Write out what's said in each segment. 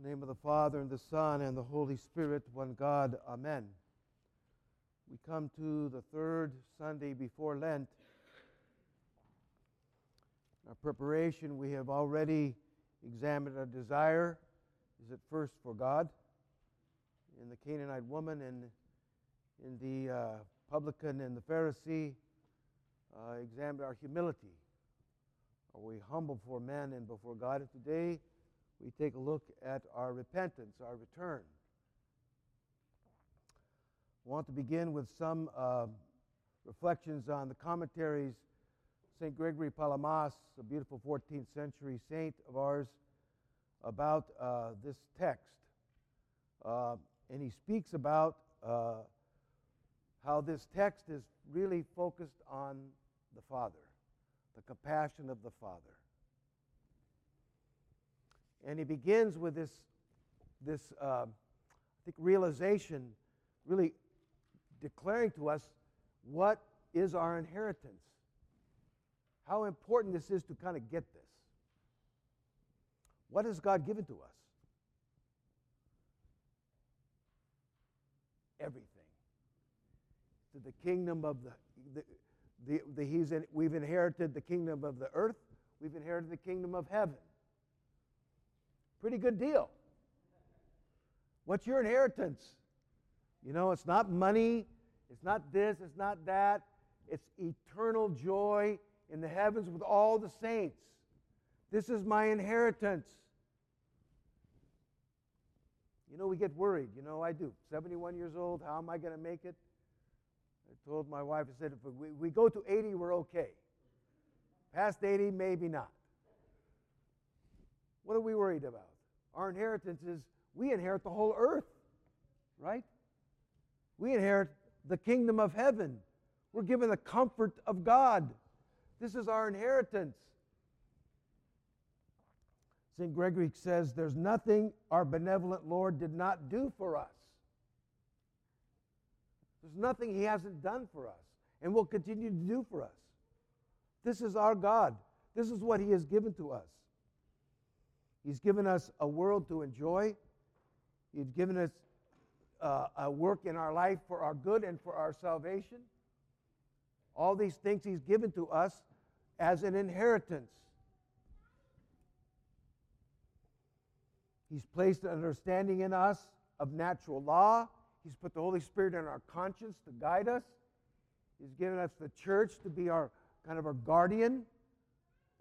In the name of the Father, and the Son, and the Holy Spirit, one God. Amen. We come to the third Sunday before Lent. In our preparation, we have already examined our desire. Is it first for God? In the Canaanite woman and in the uh, publican and the Pharisee, uh, examined our humility. Are we humble before men and before God? And today, we take a look at our repentance, our return. I want to begin with some uh, reflections on the commentaries. St. Gregory Palamas, a beautiful 14th century saint of ours, about uh, this text. Uh, and he speaks about uh, how this text is really focused on the Father, the compassion of the Father. And he begins with this, this uh, I think, realization, really declaring to us what is our inheritance. How important this is to kind of get this. What has God given to us? Everything. To the kingdom of the, the, the, the he's in, we've inherited the kingdom of the earth, we've inherited the kingdom of heaven. Pretty good deal. What's your inheritance? You know, it's not money, it's not this, it's not that. It's eternal joy in the heavens with all the saints. This is my inheritance. You know, we get worried. You know, I do. 71 years old, how am I going to make it? I told my wife, I said, if we, we go to 80, we're okay. Past 80, maybe not. What are we worried about? Our inheritance is we inherit the whole earth, right? We inherit the kingdom of heaven. We're given the comfort of God. This is our inheritance. St. Gregory says, There's nothing our benevolent Lord did not do for us. There's nothing He hasn't done for us and will continue to do for us. This is our God. This is what He has given to us. He's given us a world to enjoy. He's given us uh, a work in our life for our good and for our salvation. All these things He's given to us as an inheritance. He's placed an understanding in us of natural law. He's put the Holy Spirit in our conscience to guide us. He's given us the church to be our kind of our guardian,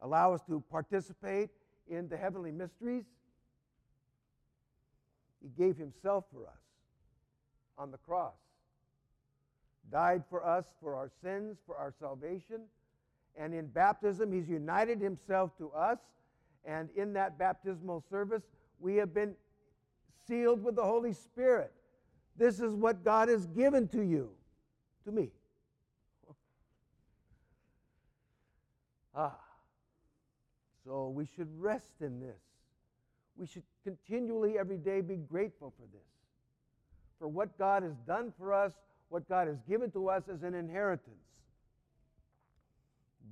allow us to participate in the heavenly mysteries. He gave himself for us on the cross, died for us for our sins, for our salvation. And in baptism, he's united himself to us. And in that baptismal service, we have been sealed with the Holy Spirit. This is what God has given to you, to me. Ah. So we should rest in this. We should continually, every day, be grateful for this, for what God has done for us, what God has given to us as an inheritance.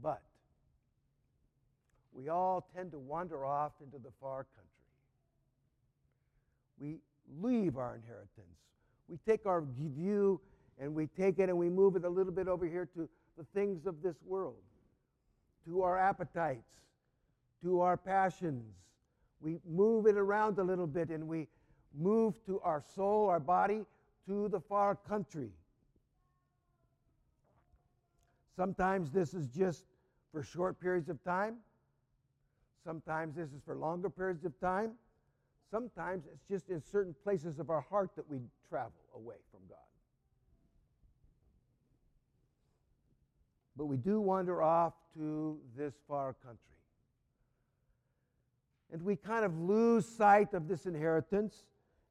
But we all tend to wander off into the far country. We leave our inheritance. We take our view and we take it and we move it a little bit over here to the things of this world, to our appetites, to our passions. We move it around a little bit and we move to our soul, our body, to the far country. Sometimes this is just for short periods of time. Sometimes this is for longer periods of time. Sometimes it's just in certain places of our heart that we travel away from God. But we do wander off to this far country. And we kind of lose sight of this inheritance.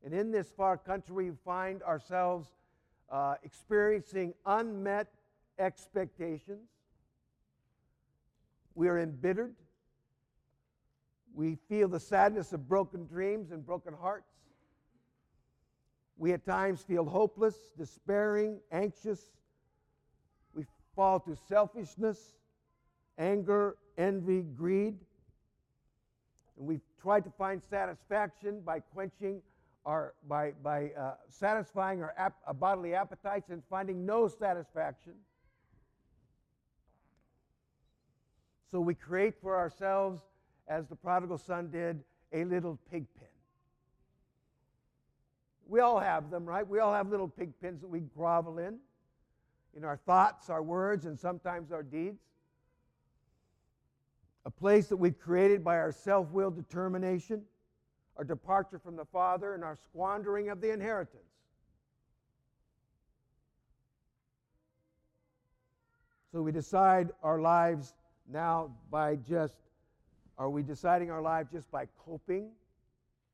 And in this far country, we find ourselves uh, experiencing unmet expectations. We are embittered. We feel the sadness of broken dreams and broken hearts. We at times feel hopeless, despairing, anxious. We fall to selfishness, anger, envy, greed. And we've tried to find satisfaction by quenching our, by, by uh, satisfying our, ap- our bodily appetites and finding no satisfaction. So we create for ourselves, as the prodigal son did, a little pig pen. We all have them, right? We all have little pig pens that we grovel in, in our thoughts, our words, and sometimes our deeds. A place that we've created by our self will determination, our departure from the Father, and our squandering of the inheritance. So we decide our lives now by just, are we deciding our life just by coping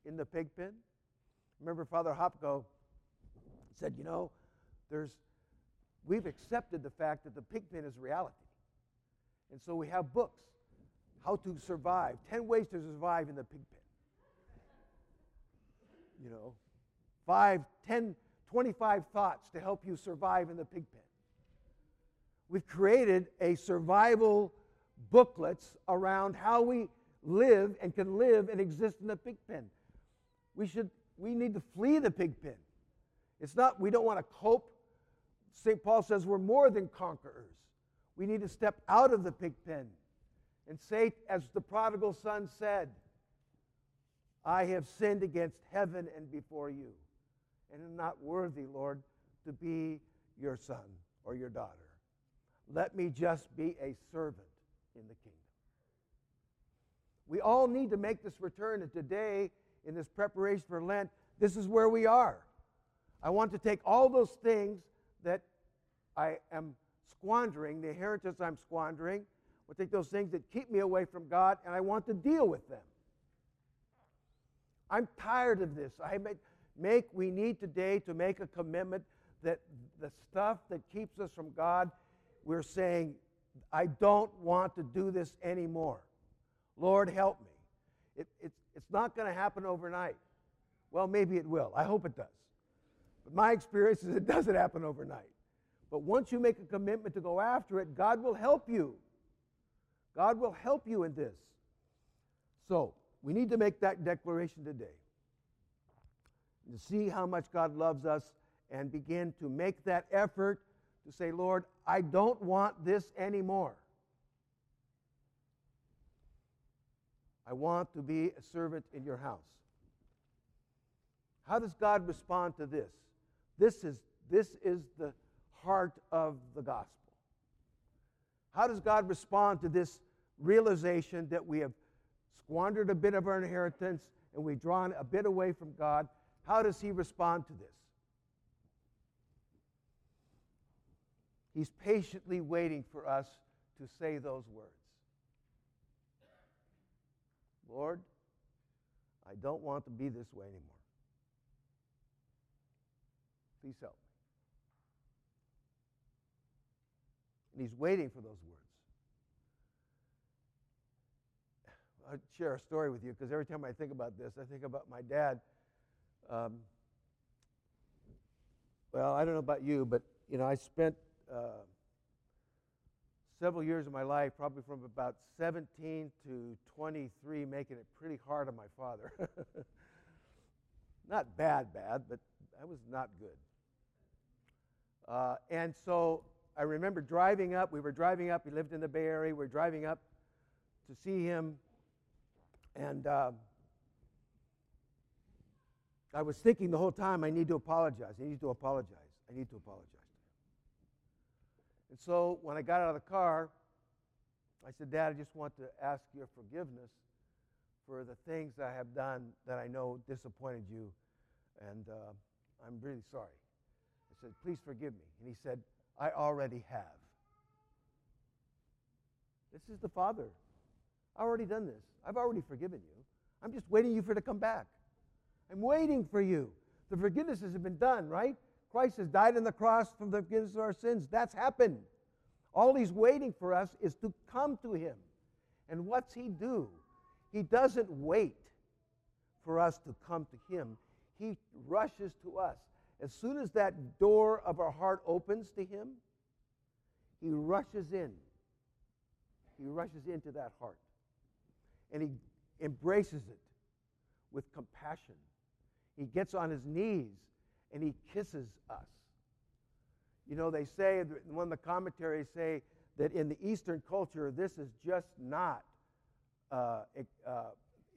in the pig pen? Remember, Father Hopko said, you know, there's, we've accepted the fact that the pig pen is reality. And so we have books, how to survive, 10 ways to survive in the pig pen. You know, 5, 10, 25 thoughts to help you survive in the pig pen. We've created a survival booklets around how we live and can live and exist in the pig pen. We should we need to flee the pig pen. It's not we don't want to cope. St. Paul says we're more than conquerors. We need to step out of the pig pen and say, as the prodigal son said, I have sinned against heaven and before you, and am not worthy, Lord, to be your son or your daughter. Let me just be a servant in the kingdom. We all need to make this return, and today, in this preparation for Lent, this is where we are. I want to take all those things that I am squandering, the inheritance I'm squandering, I take those things that keep me away from God, and I want to deal with them. I'm tired of this. I make, make we need today to make a commitment that the stuff that keeps us from God, we're saying, I don't want to do this anymore. Lord, help me. It, it's, it's not going to happen overnight. Well, maybe it will. I hope it does. But my experience is it doesn't happen overnight. But once you make a commitment to go after it, God will help you. God will help you in this. So, we need to make that declaration today. To see how much God loves us and begin to make that effort to say, Lord, I don't want this anymore. I want to be a servant in your house. How does God respond to this? This is, this is the heart of the gospel. How does God respond to this realization that we have squandered a bit of our inheritance and we've drawn a bit away from God? How does He respond to this? He's patiently waiting for us to say those words. Lord, I don't want to be this way anymore. Please help me. And he's waiting for those words. I'll share a story with you because every time I think about this, I think about my dad. Um, well, I don't know about you, but you know, I spent uh, several years of my life, probably from about 17 to 23, making it pretty hard on my father. not bad, bad, but I was not good. Uh, and so I remember driving up. We were driving up. He lived in the Bay Area. We were driving up to see him. And uh, I was thinking the whole time, I need to apologize. I need to apologize. I need to apologize. And so when I got out of the car, I said, Dad, I just want to ask your forgiveness for the things I have done that I know disappointed you. And uh, I'm really sorry. I said, Please forgive me. And he said, I already have. This is the Father. I've already done this. I've already forgiven you. I'm just waiting for you to come back. I'm waiting for you. The forgiveness has been done, right? Christ has died on the cross for the forgiveness of our sins. That's happened. All he's waiting for us is to come to him. And what's he do? He doesn't wait for us to come to him. He rushes to us. As soon as that door of our heart opens to him, he rushes in. He rushes into that heart. And he embraces it with compassion. He gets on his knees and he kisses us. You know, they say, one of the commentaries say that in the Eastern culture, this is just not, uh, uh,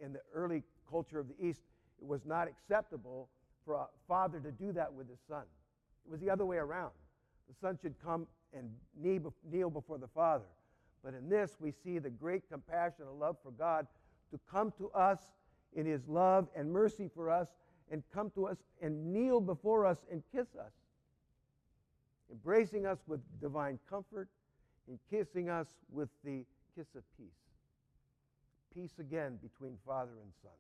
in the early culture of the East, it was not acceptable for a father to do that with his son. It was the other way around. The son should come and kneel before the father. But in this, we see the great compassion and love for God to come to us in his love and mercy for us and come to us and kneel before us and kiss us, embracing us with divine comfort and kissing us with the kiss of peace. Peace again between father and son.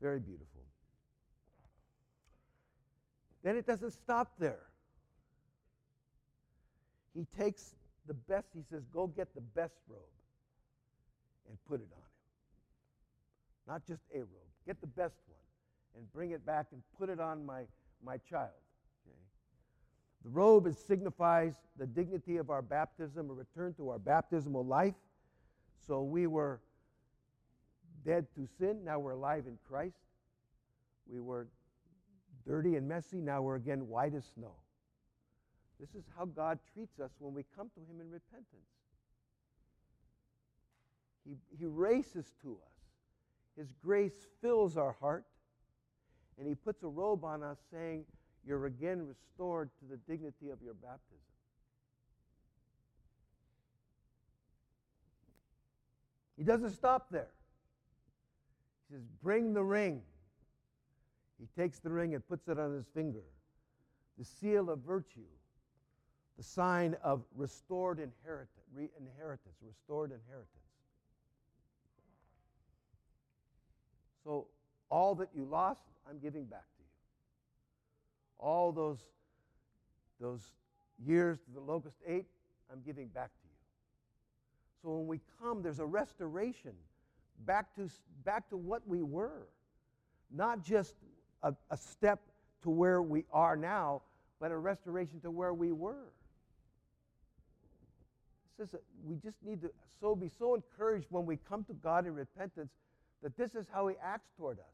Very beautiful. Then it doesn't stop there. He takes the best, he says, go get the best robe and put it on him. Not just a robe, get the best one and bring it back and put it on my, my child. Okay? The robe is, signifies the dignity of our baptism, a return to our baptismal life. So we were dead to sin, now we're alive in Christ. We were dirty and messy, now we're again white as snow. This is how God treats us when we come to Him in repentance. He, he races to us. His grace fills our heart, and He puts a robe on us saying, You're again restored to the dignity of your baptism. He doesn't stop there. He says, Bring the ring. He takes the ring and puts it on his finger, the seal of virtue, the sign of restored inheritance, inheritance restored inheritance. So, all that you lost, I'm giving back to you. All those, those years to the locust ate, I'm giving back to you. So when we come, there's a restoration back to, back to what we were. Not just a, a step to where we are now, but a restoration to where we were. This is we just need to so be so encouraged when we come to God in repentance that this is how He acts toward us.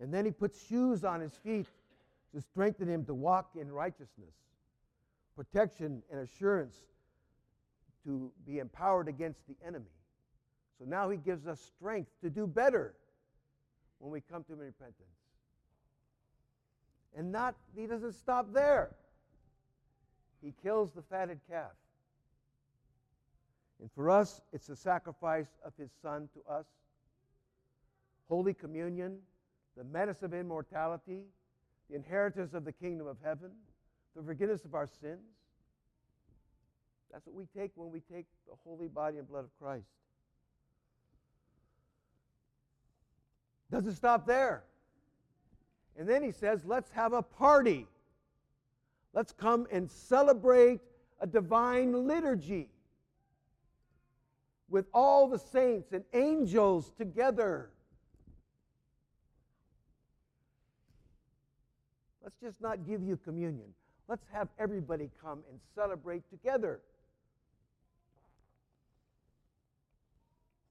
And then He puts shoes on His feet to strengthen Him to walk in righteousness, protection and assurance to be empowered against the enemy. So now He gives us strength to do better when we come to Him in repentance. And not, He doesn't stop there he kills the fatted calf. And for us, it's the sacrifice of his son to us. Holy communion, the medicine of immortality, the inheritance of the kingdom of heaven, the forgiveness of our sins. That's what we take when we take the holy body and blood of Christ. Doesn't stop there. And then he says, let's have a party. Let's come and celebrate a divine liturgy with all the saints and angels together. Let's just not give you communion. Let's have everybody come and celebrate together.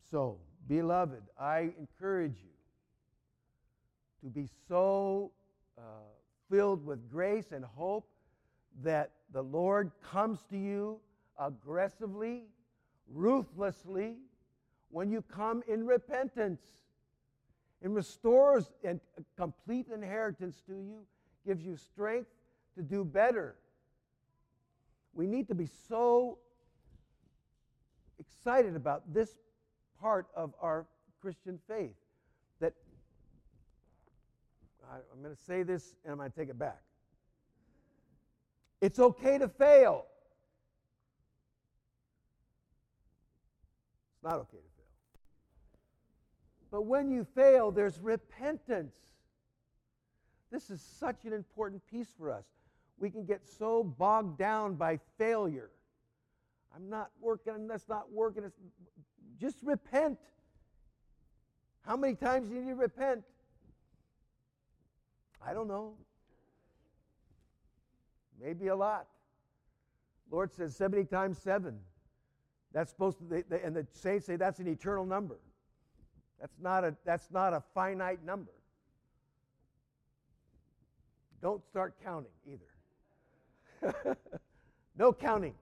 So, beloved, I encourage you to be so uh, filled with grace and hope that the Lord comes to you aggressively, ruthlessly, when you come in repentance and restores a complete inheritance to you, gives you strength to do better. We need to be so excited about this part of our Christian faith I'm going to say this and I'm going to take it back. It's okay to fail. It's not okay to fail. But when you fail, there's repentance. This is such an important piece for us. We can get so bogged down by failure. I'm not working, that's not working. It's, just repent. How many times do you need to repent? I don't know. Maybe a lot. Lord says 70 times 7. That's supposed to, they, they, and the saints say that's an eternal number. That's not a, that's not a finite number. Don't start counting either. no counting.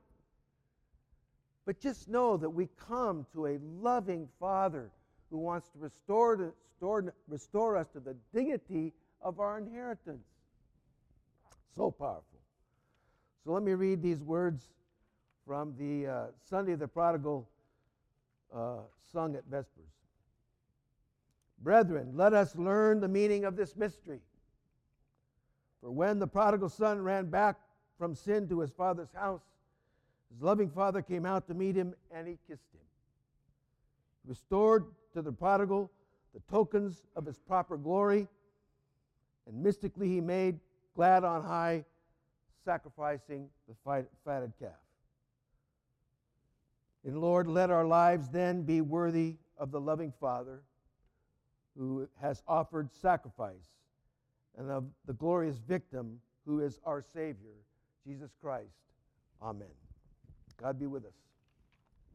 But just know that we come to a loving Father who wants to restore, to, restore, restore us to the dignity of our inheritance. So powerful. So let me read these words from the uh, Sunday of the Prodigal uh, sung at Vespers. Brethren, let us learn the meaning of this mystery. For when the prodigal son ran back from sin to his father's house, his loving father came out to meet him and he kissed him. Restored to the prodigal the tokens of his proper glory, and mystically he made glad on high, sacrificing the fatted calf. And Lord, let our lives then be worthy of the loving Father who has offered sacrifice and of the glorious victim who is our Savior, Jesus Christ. Amen. God be with us.